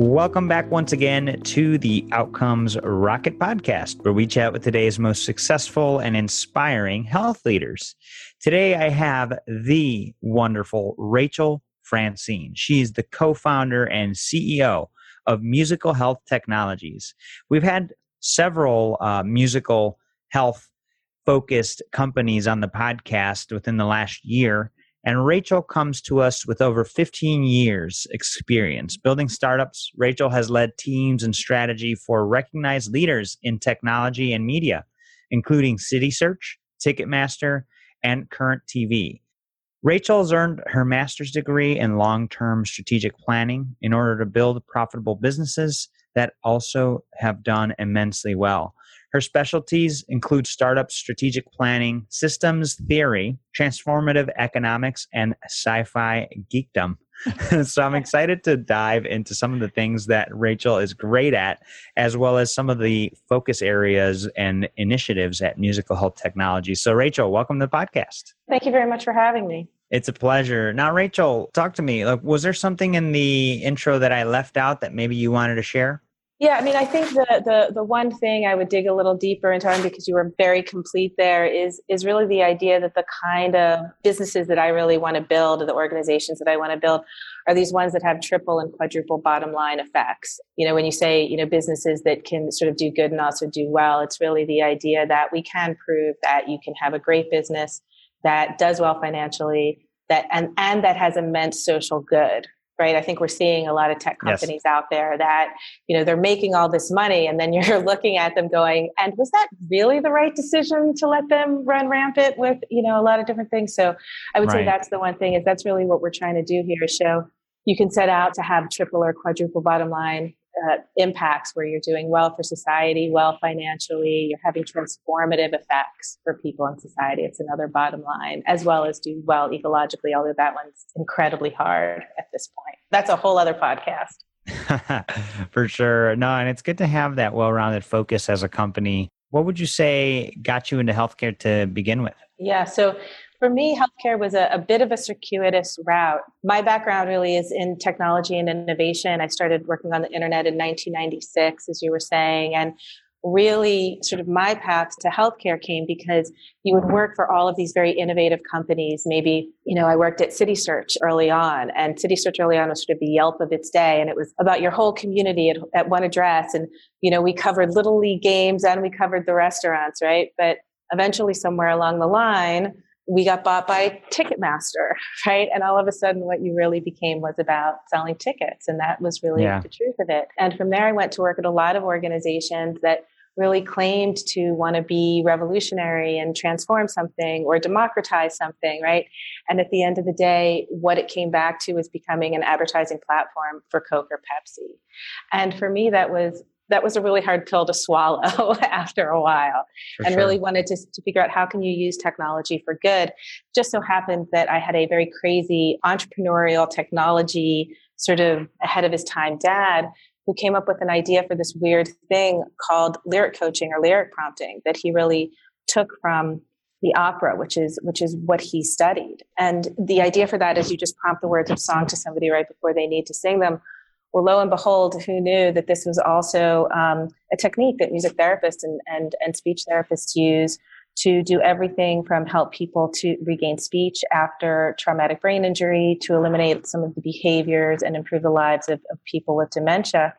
Welcome back once again to the Outcomes Rocket podcast, where we chat with today's most successful and inspiring health leaders. Today, I have the wonderful Rachel Francine. She is the co founder and CEO of Musical Health Technologies. We've had several uh, musical health focused companies on the podcast within the last year. And Rachel comes to us with over 15 years experience building startups. Rachel has led teams and strategy for recognized leaders in technology and media, including CitySearch, Ticketmaster, and Current TV. Rachel has earned her master's degree in long term strategic planning in order to build profitable businesses that also have done immensely well. Her specialties include startup strategic planning, systems theory, transformative economics, and sci fi geekdom. so I'm excited to dive into some of the things that Rachel is great at, as well as some of the focus areas and initiatives at Musical Health Technology. So, Rachel, welcome to the podcast. Thank you very much for having me. It's a pleasure. Now, Rachel, talk to me. Like, was there something in the intro that I left out that maybe you wanted to share? Yeah, I mean, I think the, the the one thing I would dig a little deeper into, and because you were very complete there, is is really the idea that the kind of businesses that I really want to build, the organizations that I want to build, are these ones that have triple and quadruple bottom line effects. You know, when you say you know businesses that can sort of do good and also do well, it's really the idea that we can prove that you can have a great business that does well financially, that and and that has immense social good right i think we're seeing a lot of tech companies yes. out there that you know they're making all this money and then you're looking at them going and was that really the right decision to let them run rampant with you know a lot of different things so i would right. say that's the one thing is that's really what we're trying to do here is show you can set out to have triple or quadruple bottom line uh, impacts where you're doing well for society, well financially, you're having transformative effects for people in society. It's another bottom line, as well as do well ecologically, although that one's incredibly hard at this point. That's a whole other podcast. for sure. No, and it's good to have that well rounded focus as a company. What would you say got you into healthcare to begin with? Yeah, so for me, healthcare was a, a, bit of a circuitous route. My background really is in technology and innovation. I started working on the internet in 1996, as you were saying, and really sort of my path to healthcare came because you would work for all of these very innovative companies. Maybe, you know, I worked at CitySearch early on and CitySearch early on was sort of the Yelp of its day. And it was about your whole community at, at one address. And, you know, we covered little league games and we covered the restaurants, right? But eventually somewhere along the line, we got bought by Ticketmaster, right? And all of a sudden, what you really became was about selling tickets. And that was really yeah. the truth of it. And from there, I went to work at a lot of organizations that really claimed to want to be revolutionary and transform something or democratize something, right? And at the end of the day, what it came back to was becoming an advertising platform for Coke or Pepsi. And for me, that was that was a really hard pill to swallow after a while for and sure. really wanted to, to figure out how can you use technology for good just so happened that i had a very crazy entrepreneurial technology sort of ahead of his time dad who came up with an idea for this weird thing called lyric coaching or lyric prompting that he really took from the opera, which is which is what he studied. And the idea for that is you just prompt the words of song to somebody right before they need to sing them. Well, lo and behold, who knew that this was also um, a technique that music therapists and, and, and speech therapists use to do everything from help people to regain speech after traumatic brain injury, to eliminate some of the behaviors and improve the lives of, of people with dementia.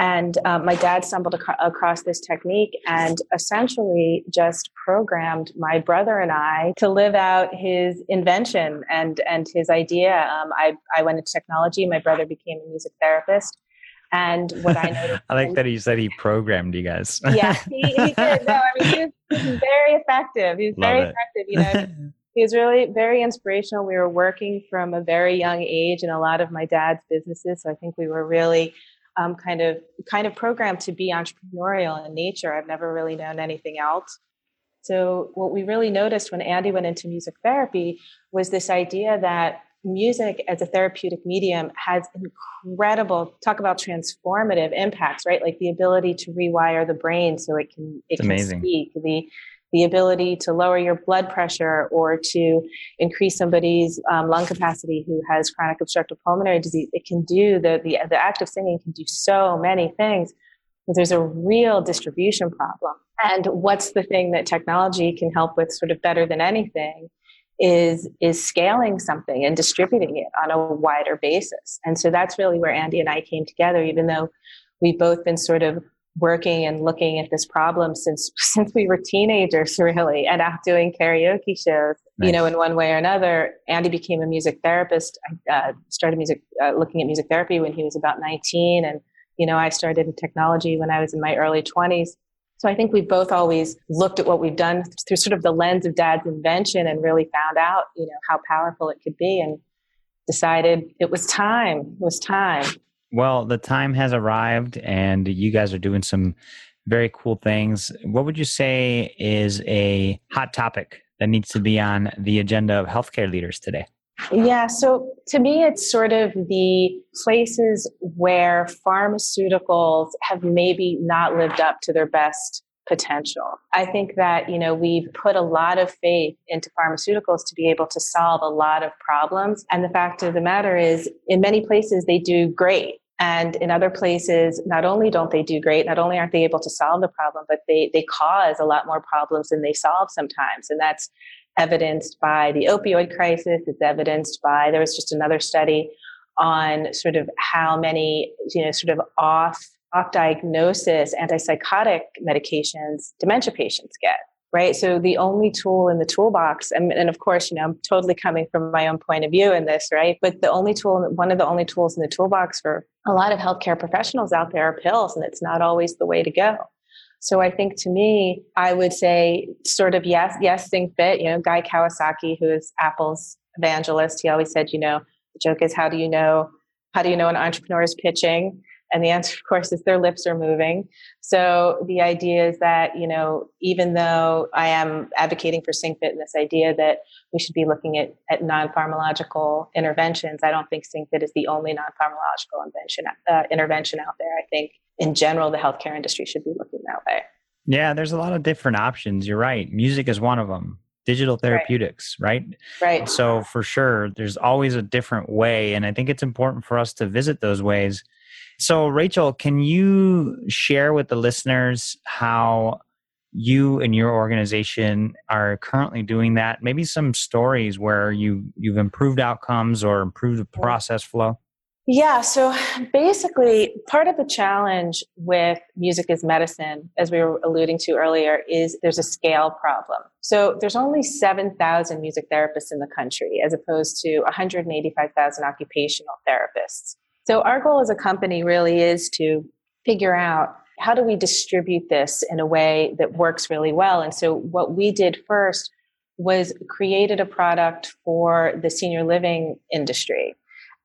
And um, my dad stumbled ac- across this technique and essentially just programmed my brother and I to live out his invention and, and his idea. Um, I, I went into technology. My brother became a music therapist. And what I noticed. I like that he said he programmed you guys. yeah, he, he, did. No, I mean, he was, he was very effective. He was Love very it. effective. You know, he was really very inspirational. We were working from a very young age in a lot of my dad's businesses. So I think we were really um, kind of kind of programmed to be entrepreneurial in nature. I've never really known anything else. So what we really noticed when Andy went into music therapy was this idea that music as a therapeutic medium has incredible talk about transformative impacts right like the ability to rewire the brain so it can it it's can amazing. speak the the ability to lower your blood pressure or to increase somebody's um, lung capacity who has chronic obstructive pulmonary disease. It can do the, the, the act of singing can do so many things. There's a real distribution problem. And what's the thing that technology can help with sort of better than anything is is scaling something and distributing it on a wider basis. And so that's really where Andy and I came together, even though we've both been sort of working and looking at this problem since since we were teenagers really and out doing karaoke shows nice. you know in one way or another. Andy became a music therapist. I uh, started music uh, looking at music therapy when he was about 19 and you know i started in technology when i was in my early 20s so i think we've both always looked at what we've done through sort of the lens of dad's invention and really found out you know how powerful it could be and decided it was time it was time well, the time has arrived, and you guys are doing some very cool things. What would you say is a hot topic that needs to be on the agenda of healthcare leaders today? Yeah, so to me, it's sort of the places where pharmaceuticals have maybe not lived up to their best potential. I think that, you know, we've put a lot of faith into pharmaceuticals to be able to solve a lot of problems. And the fact of the matter is, in many places, they do great. And in other places, not only don't they do great, not only aren't they able to solve the problem, but they, they cause a lot more problems than they solve sometimes. And that's evidenced by the opioid crisis. It's evidenced by, there was just another study on sort of how many, you know, sort of off, off diagnosis antipsychotic medications dementia patients get right? So the only tool in the toolbox, and, and, of course, you know, I'm totally coming from my own point of view in this, right? But the only tool, one of the only tools in the toolbox for a lot of healthcare professionals out there are pills, and it's not always the way to go. So I think to me, I would say sort of yes, yes, SingFit. You know, Guy Kawasaki, who is Apple's evangelist, he always said, you know, the joke is how do you know how do you know an entrepreneur is pitching? And the answer, of course, is their lips are moving. So the idea is that, you know, even though I am advocating for SingFit and this idea that we should be looking at, at non-pharmacological interventions, I don't think SingFit is the only non-pharmacological invention, uh, intervention out there. I think in general, the healthcare industry should be looking that way. Yeah, there's a lot of different options. You're right. Music is one of them. Digital therapeutics, right? right? Right. So for sure, there's always a different way. And I think it's important for us to visit those ways so, Rachel, can you share with the listeners how you and your organization are currently doing that? Maybe some stories where you you've improved outcomes or improved the process flow. Yeah, so basically, part of the challenge with music as medicine, as we were alluding to earlier, is there's a scale problem. So there's only 7,000 music therapists in the country, as opposed to 185,000 occupational therapists. So our goal as a company really is to figure out how do we distribute this in a way that works really well. And so what we did first was created a product for the senior living industry.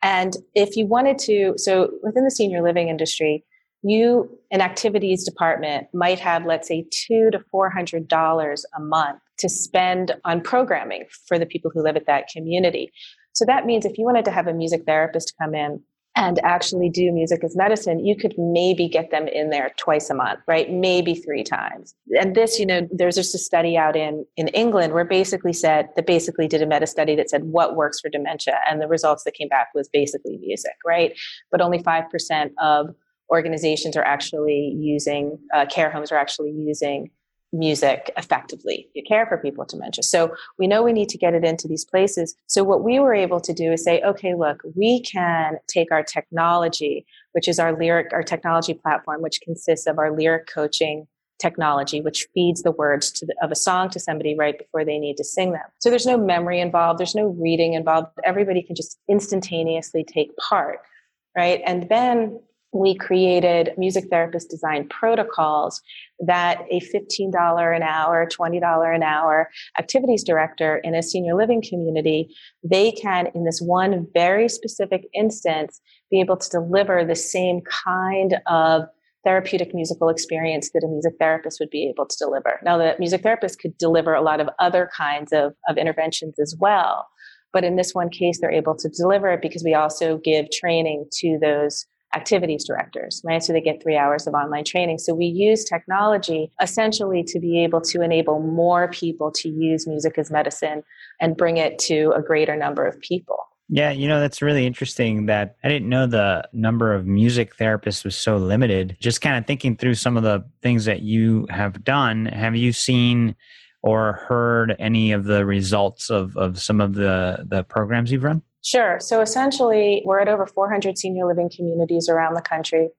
And if you wanted to, so within the senior living industry, you an activities department might have let's say two to four hundred dollars a month to spend on programming for the people who live at that community so that means if you wanted to have a music therapist come in and actually do music as medicine, you could maybe get them in there twice a month, right? Maybe three times. And this, you know, there's just a study out in, in England where basically said that basically did a meta study that said what works for dementia. And the results that came back was basically music, right? But only 5% of organizations are actually using, uh, care homes are actually using music effectively to care for people with dementia. So we know we need to get it into these places. So what we were able to do is say, okay, look, we can take our technology, which is our lyric, our technology platform, which consists of our lyric coaching technology, which feeds the words the, of a song to somebody right before they need to sing them. So there's no memory involved. There's no reading involved. Everybody can just instantaneously take part. Right. And then we created music therapist design protocols that a $15 an hour, $20 an hour activities director in a senior living community, they can, in this one very specific instance, be able to deliver the same kind of therapeutic musical experience that a music therapist would be able to deliver. Now, the music therapist could deliver a lot of other kinds of, of interventions as well. But in this one case, they're able to deliver it because we also give training to those activities directors, right? So they get three hours of online training. So we use technology essentially to be able to enable more people to use music as medicine and bring it to a greater number of people. Yeah, you know, that's really interesting that I didn't know the number of music therapists was so limited. Just kind of thinking through some of the things that you have done, have you seen or heard any of the results of, of some of the, the programs you've run? Sure. So essentially, we're at over 400 senior living communities around the country.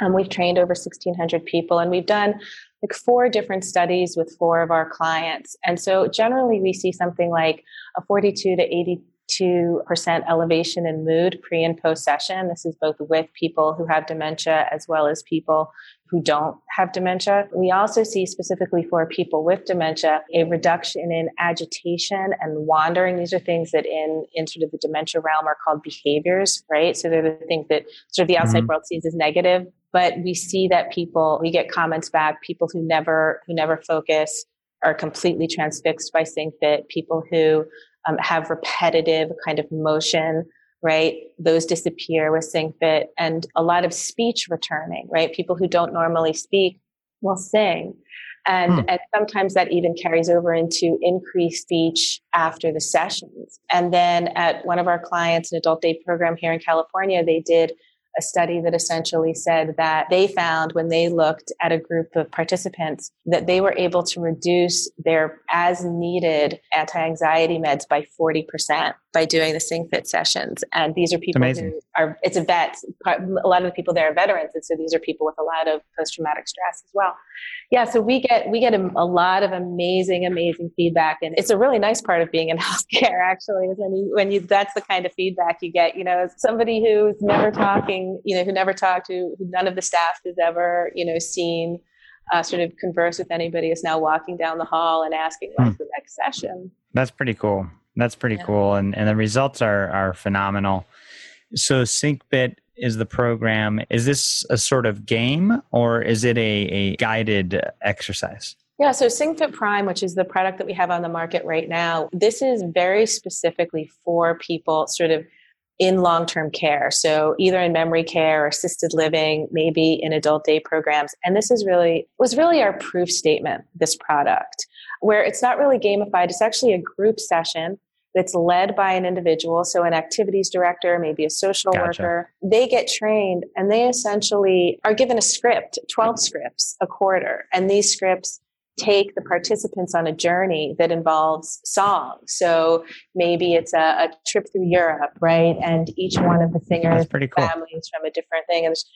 Um, we've trained over 1,600 people, and we've done like four different studies with four of our clients. And so generally, we see something like a 42 to 82% elevation in mood pre and post session. This is both with people who have dementia as well as people who don't have dementia. We also see specifically for people with dementia a reduction in agitation and wandering. These are things that in, in sort of the dementia realm are called behaviors, right? So they're the things that sort of the outside mm-hmm. world sees as negative. But we see that people, we get comments back, people who never, who never focus are completely transfixed by SingFit, people who um, have repetitive kind of motion right? Those disappear with SingFit and a lot of speech returning, right? People who don't normally speak will sing. And, hmm. and sometimes that even carries over into increased speech after the sessions. And then at one of our clients, an adult day program here in California, they did a study that essentially said that they found when they looked at a group of participants that they were able to reduce their as needed anti-anxiety meds by 40% by doing the Sing SingFit sessions. And these are people who are, it's a vet. A lot of the people there are veterans. And so these are people with a lot of post-traumatic stress as well. Yeah. So we get, we get a, a lot of amazing, amazing feedback. And it's a really nice part of being in healthcare actually is when you, when you, that's the kind of feedback you get, you know, somebody who's never talking, you know, who never talked to, who none of the staff has ever, you know, seen, uh, sort of converse with anybody is now walking down the hall and asking what's hmm. the next session. That's pretty cool. That's pretty yeah. cool, and and the results are are phenomenal. So SingFit is the program. Is this a sort of game or is it a, a guided exercise? Yeah, so SingFit Prime, which is the product that we have on the market right now, this is very specifically for people sort of in long term care. So either in memory care or assisted living, maybe in adult day programs. And this is really was really our proof statement, this product where it's not really gamified. It's actually a group session that's led by an individual. So an activities director, maybe a social gotcha. worker, they get trained and they essentially are given a script, 12 scripts a quarter. And these scripts take the participants on a journey that involves song. So maybe it's a, a trip through Europe, right? And each one of the singers' cool. families from a different thing. And there's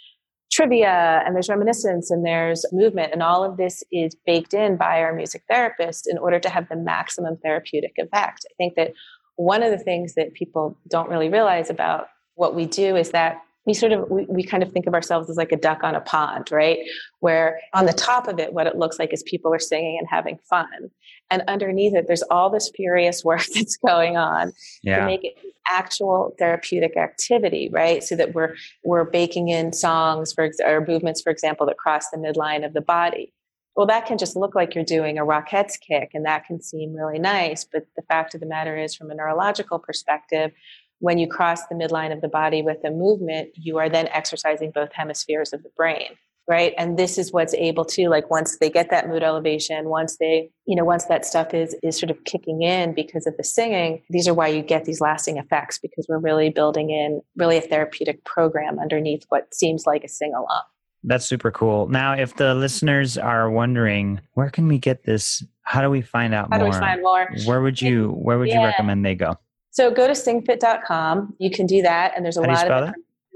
trivia and there's reminiscence and there's movement and all of this is baked in by our music therapist in order to have the maximum therapeutic effect. I think that one of the things that people don't really realize about what we do is that we sort of we, we kind of think of ourselves as like a duck on a pond right? Where on the top of it what it looks like is people are singing and having fun. And underneath it there's all this furious work that's going on yeah. to make it actual therapeutic activity right? So that we're we're baking in songs for or movements for example that cross the midline of the body. Well that can just look like you're doing a rockettes kick and that can seem really nice but the fact of the matter is from a neurological perspective when you cross the midline of the body with a movement, you are then exercising both hemispheres of the brain right? And this is what's able to like once they get that mood elevation once they you know once that stuff is is sort of kicking in because of the singing these are why you get these lasting effects because we're really building in really a therapeutic program underneath what seems like a sing along that's super cool. Now if the listeners are wondering where can we get this? How do we find out how more do we find more? Where would you where would yeah. you recommend they go so go to singfit.com you can do that and there's a lot of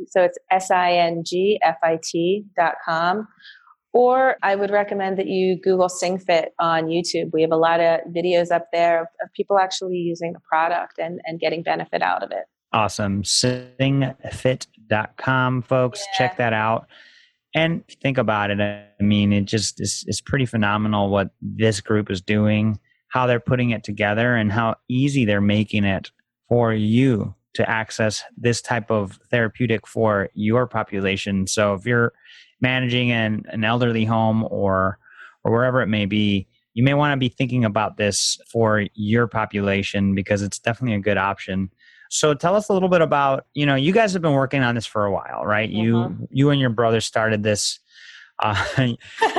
so it's S-I-N-G-F-I-T dot com. Or I would recommend that you Google SingFit on YouTube. We have a lot of videos up there of, of people actually using the product and, and getting benefit out of it. Awesome. Singfit.com, folks. Yeah. Check that out. And think about it. I mean, it just is, is pretty phenomenal what this group is doing, how they're putting it together, and how easy they're making it for you to access this type of therapeutic for your population. So if you're managing an, an elderly home or or wherever it may be, you may want to be thinking about this for your population because it's definitely a good option. So tell us a little bit about, you know, you guys have been working on this for a while, right? You mm-hmm. you and your brother started this uh,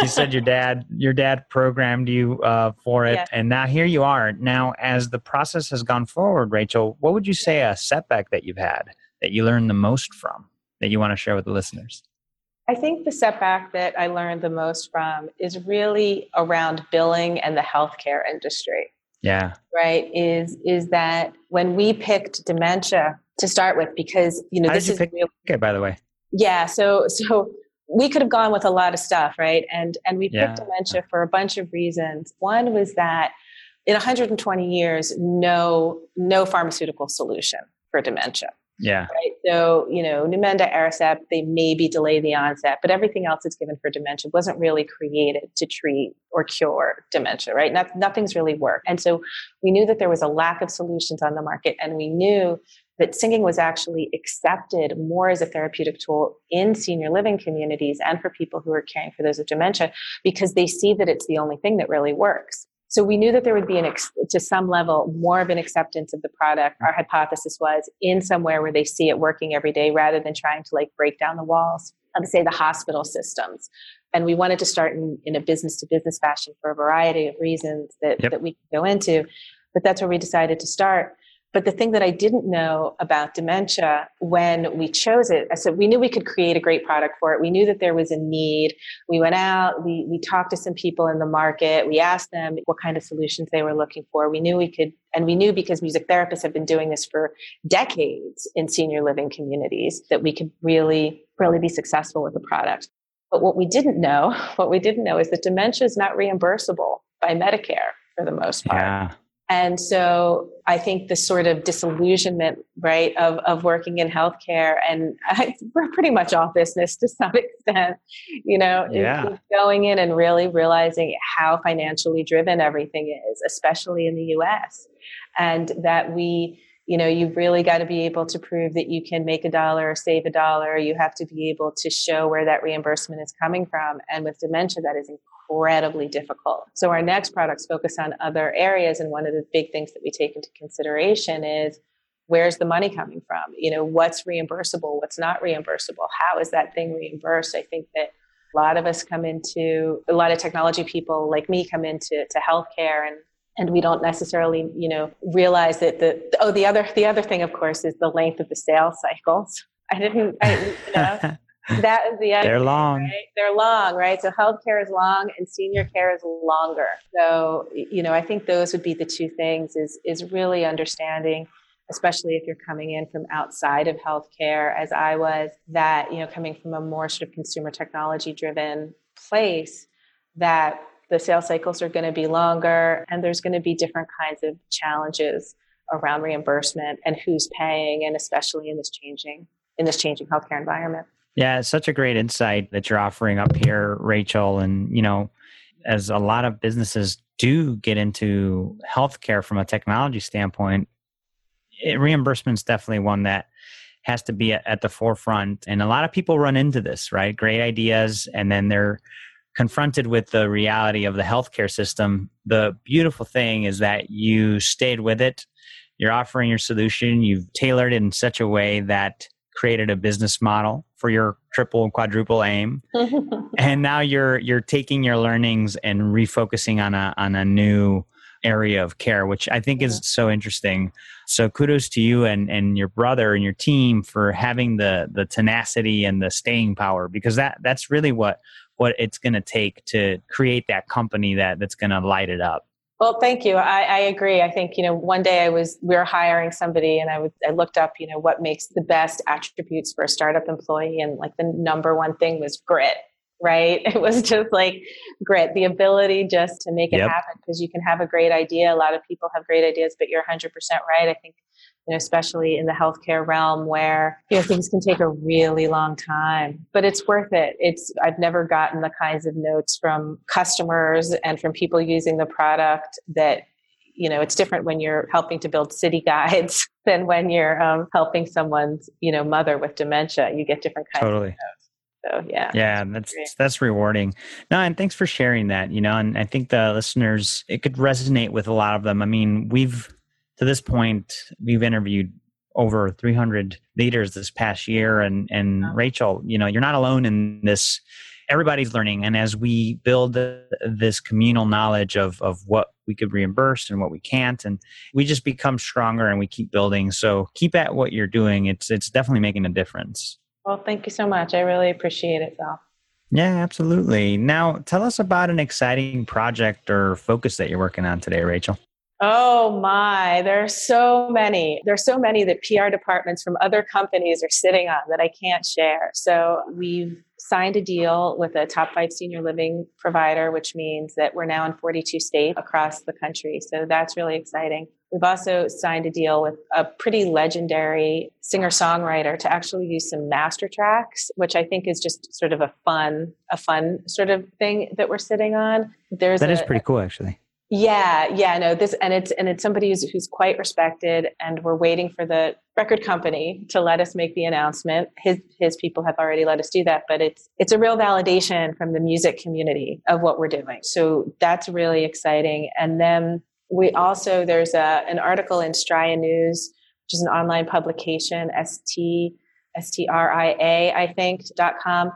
you said your dad your dad programmed you uh, for it, yeah. and now here you are. Now, as the process has gone forward, Rachel, what would you say a setback that you've had that you learned the most from that you want to share with the listeners? I think the setback that I learned the most from is really around billing and the healthcare industry. Yeah. Right. Is is that when we picked dementia to start with, because you know How this is pick, real, by the way. Yeah. So so we could have gone with a lot of stuff, right? And and we picked yeah. dementia for a bunch of reasons. One was that in 120 years, no no pharmaceutical solution for dementia. Yeah. Right. So, you know, Namenda, Aricept, they maybe delay the onset, but everything else that's given for dementia wasn't really created to treat or cure dementia, right? Not, nothing's really worked. And so we knew that there was a lack of solutions on the market, and we knew that singing was actually accepted more as a therapeutic tool in senior living communities and for people who are caring for those with dementia because they see that it's the only thing that really works. So we knew that there would be an, ex- to some level, more of an acceptance of the product. Our hypothesis was in somewhere where they see it working every day rather than trying to like break down the walls of, say, the hospital systems. And we wanted to start in, in a business to business fashion for a variety of reasons that, yep. that we can go into. But that's where we decided to start. But the thing that I didn't know about dementia when we chose it, I said we knew we could create a great product for it. We knew that there was a need. We went out, we, we talked to some people in the market. We asked them what kind of solutions they were looking for. We knew we could, and we knew because music therapists have been doing this for decades in senior living communities that we could really, really be successful with the product. But what we didn't know, what we didn't know is that dementia is not reimbursable by Medicare for the most part. Yeah. And so I think the sort of disillusionment, right, of, of working in healthcare, and I, we're pretty much all business to some extent, you know, yeah. going in and really realizing how financially driven everything is, especially in the US. And that we, you know, you've really got to be able to prove that you can make a dollar or save a dollar. You have to be able to show where that reimbursement is coming from. And with dementia, that is incredibly difficult. So our next products focus on other areas. And one of the big things that we take into consideration is where's the money coming from? You know, what's reimbursable? What's not reimbursable? How is that thing reimbursed? I think that a lot of us come into a lot of technology people like me come into to healthcare and and we don't necessarily you know realize that the oh the other the other thing of course is the length of the sales cycles i didn't I, you know that is the. They're long. Right? They're long, right? So healthcare is long and senior care is longer. So, you know, I think those would be the two things is is really understanding, especially if you're coming in from outside of healthcare, as I was, that, you know, coming from a more sort of consumer technology driven place, that the sales cycles are going to be longer and there's going to be different kinds of challenges around reimbursement and who's paying and especially in this changing in this changing healthcare environment. Yeah, it's such a great insight that you're offering up here, Rachel. And, you know, as a lot of businesses do get into healthcare from a technology standpoint, reimbursement is definitely one that has to be at the forefront. And a lot of people run into this, right? Great ideas, and then they're confronted with the reality of the healthcare system. The beautiful thing is that you stayed with it you're offering your solution. You've tailored it in such a way that created a business model for your triple and quadruple aim and now you're you're taking your learnings and refocusing on a on a new area of care which i think is so interesting so kudos to you and and your brother and your team for having the the tenacity and the staying power because that that's really what what it's going to take to create that company that that's going to light it up well, thank you. I, I, agree. I think you know one day I was we were hiring somebody, and I was I looked up you know what makes the best attributes for a startup employee, and like the number one thing was grit. Right? It was just like grit, the ability just to make it yep. happen because you can have a great idea. A lot of people have great ideas, but you're 100% right. I think you know, especially in the healthcare realm where you know things can take a really long time but it's worth it. It's i've never gotten the kinds of notes from customers and from people using the product that you know it's different when you're helping to build city guides than when you're um, helping someone's you know mother with dementia. You get different kinds totally. of notes. So yeah yeah that's that's rewarding. No and thanks for sharing that you know and i think the listeners it could resonate with a lot of them. I mean we've to this point, we've interviewed over 300 leaders this past year. And, and Rachel, you know, you're not alone in this. Everybody's learning. And as we build this communal knowledge of, of what we could reimburse and what we can't, and we just become stronger and we keep building. So keep at what you're doing. It's, it's definitely making a difference. Well, thank you so much. I really appreciate it, Phil. Yeah, absolutely. Now, tell us about an exciting project or focus that you're working on today, Rachel. Oh my, there are so many. There are so many that PR departments from other companies are sitting on that I can't share. So we've signed a deal with a top five senior living provider, which means that we're now in 42 states across the country. So that's really exciting. We've also signed a deal with a pretty legendary singer songwriter to actually use some master tracks, which I think is just sort of a fun, a fun sort of thing that we're sitting on. There's that is pretty cool, actually. Yeah, yeah, no, this and it's and it's somebody who's who's quite respected, and we're waiting for the record company to let us make the announcement. His his people have already let us do that, but it's it's a real validation from the music community of what we're doing. So that's really exciting. And then we also there's a an article in Stria News, which is an online publication, st s t r i a I think dot com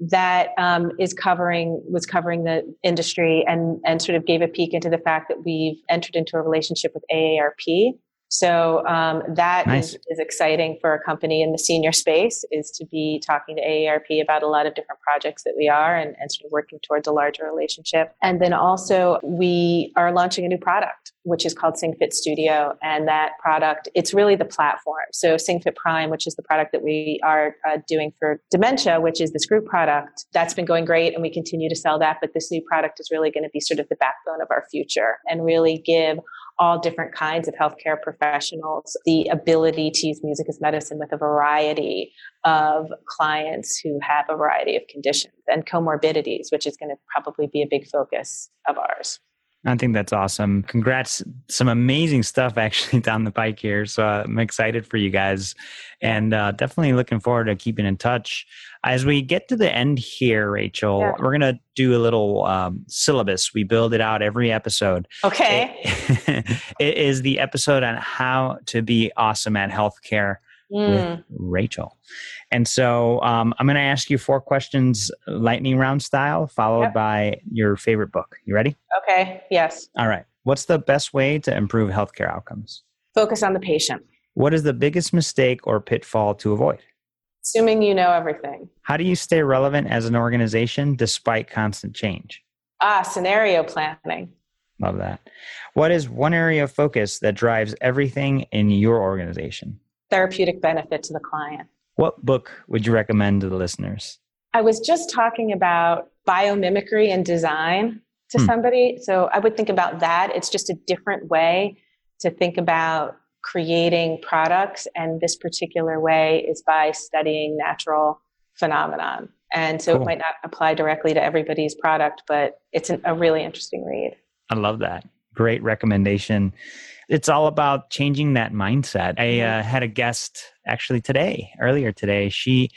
that um, is covering was covering the industry and and sort of gave a peek into the fact that we've entered into a relationship with AARP so um, that nice. is, is, exciting for a company in the senior space is to be talking to AARP about a lot of different projects that we are and, and sort of working towards a larger relationship. And then also we are launching a new product, which is called SingFit Studio. And that product, it's really the platform. So SingFit Prime, which is the product that we are uh, doing for dementia, which is this group product, that's been going great and we continue to sell that. But this new product is really going to be sort of the backbone of our future and really give all different kinds of healthcare professionals the ability to use music as medicine with a variety of clients who have a variety of conditions and comorbidities, which is going to probably be a big focus of ours. I think that's awesome. Congrats. Some amazing stuff actually down the pike here. So uh, I'm excited for you guys and uh, definitely looking forward to keeping in touch. As we get to the end here, Rachel, yeah. we're going to do a little um, syllabus. We build it out every episode. Okay. it, it is the episode on how to be awesome at healthcare mm. with Rachel. And so um, I'm going to ask you four questions, lightning round style, followed yep. by your favorite book. You ready? Okay. Yes. All right. What's the best way to improve healthcare outcomes? Focus on the patient. What is the biggest mistake or pitfall to avoid? Assuming you know everything. How do you stay relevant as an organization despite constant change? Ah, scenario planning. Love that. What is one area of focus that drives everything in your organization? Therapeutic benefit to the client. What book would you recommend to the listeners? I was just talking about biomimicry and design to hmm. somebody. So I would think about that. It's just a different way to think about creating products. And this particular way is by studying natural phenomenon. And so cool. it might not apply directly to everybody's product, but it's an, a really interesting read. I love that. Great recommendation it's all about changing that mindset. I uh, had a guest actually today, earlier today. She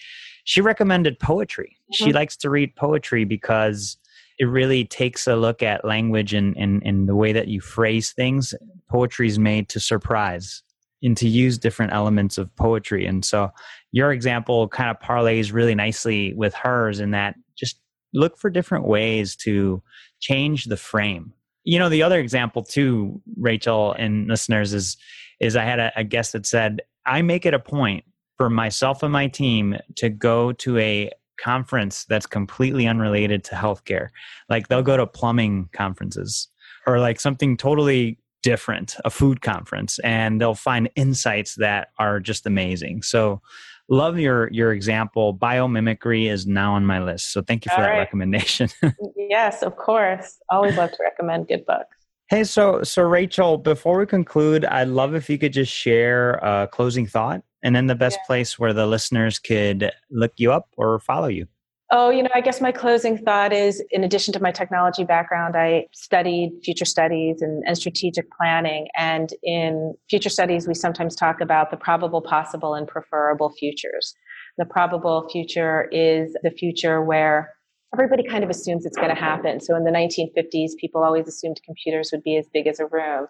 she recommended poetry. Mm-hmm. She likes to read poetry because it really takes a look at language and, and, and the way that you phrase things. Poetry is made to surprise. and to use different elements of poetry. And so your example kind of parlays really nicely with hers in that just look for different ways to change the frame. You know, the other example too, Rachel and listeners, is is I had a, a guest that said, I make it a point for myself and my team to go to a conference that's completely unrelated to healthcare. Like they'll go to plumbing conferences or like something totally different, a food conference, and they'll find insights that are just amazing. So love your your example. Biomimicry is now on my list. So thank you for All that right. recommendation. yes, of course. Always love to recommend good books. Hey, so so Rachel, before we conclude, I'd love if you could just share a closing thought and then the best yeah. place where the listeners could look you up or follow you. Oh, you know, I guess my closing thought is in addition to my technology background, I studied future studies and, and, strategic planning. And in future studies, we sometimes talk about the probable, possible, and preferable futures. The probable future is the future where everybody kind of assumes it's going to happen. So in the 1950s, people always assumed computers would be as big as a room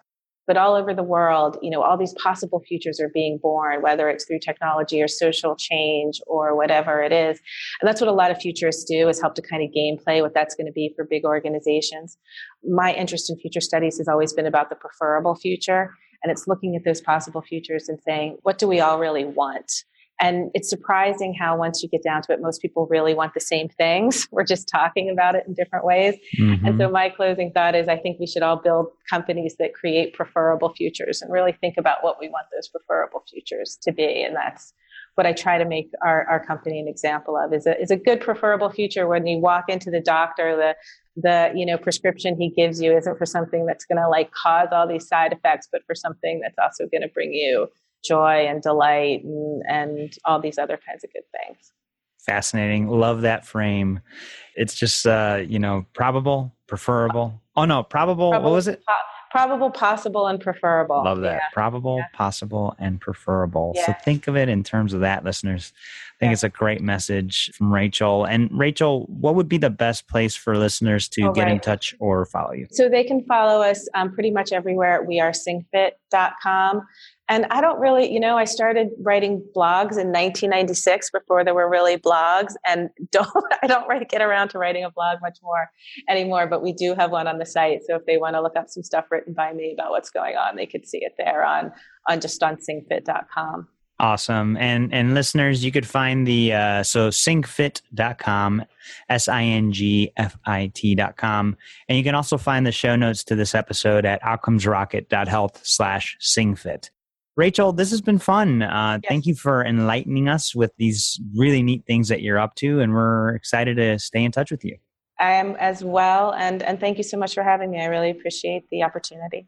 but all over the world, you know, all these possible futures are being born, whether it's through technology or social change or whatever it is. And that's what a lot of futurists do is help to kind of game play what that's going to be for big organizations. My interest in future studies has always been about the preferable future. And it's looking at those possible futures and saying, what do we all really want? And it's surprising how once you get down to it, most people really want the same things. We're just talking about it in different ways. Mm-hmm. And so my closing thought is I think we should all build companies that create preferable futures and really think about what we want those preferable futures to be. And that's what I try to make our, our company an example of is a, is a good preferable future when you walk into the doctor, the, the, you know, prescription he gives you isn't for something that's going to like cause all these side effects, but for something that's also going to bring you joy and delight and, and all these other kinds of good things. Fascinating. Love that frame. It's just, uh, you know, probable, preferable. Oh, no, probable. probable what was it? Po- probable, possible, and preferable. Love that. Yeah. Probable, yeah. possible, and preferable. Yeah. So think of it in terms of that, listeners. I think it's a great message from Rachel. And Rachel, what would be the best place for listeners to oh, get right. in touch or follow you? So they can follow us um, pretty much everywhere. We are singfit.com. And I don't really, you know, I started writing blogs in 1996 before there were really blogs, and don't I don't write, get around to writing a blog much more anymore. But we do have one on the site, so if they want to look up some stuff written by me about what's going on, they could see it there on on just on singfit.com. Awesome. And and listeners, you could find the uh, so singfit.com, S I N G F I T.com. And you can also find the show notes to this episode at outcomesrocket.health slash singfit. Rachel, this has been fun. Uh, yes. Thank you for enlightening us with these really neat things that you're up to, and we're excited to stay in touch with you. I am as well, and, and thank you so much for having me. I really appreciate the opportunity.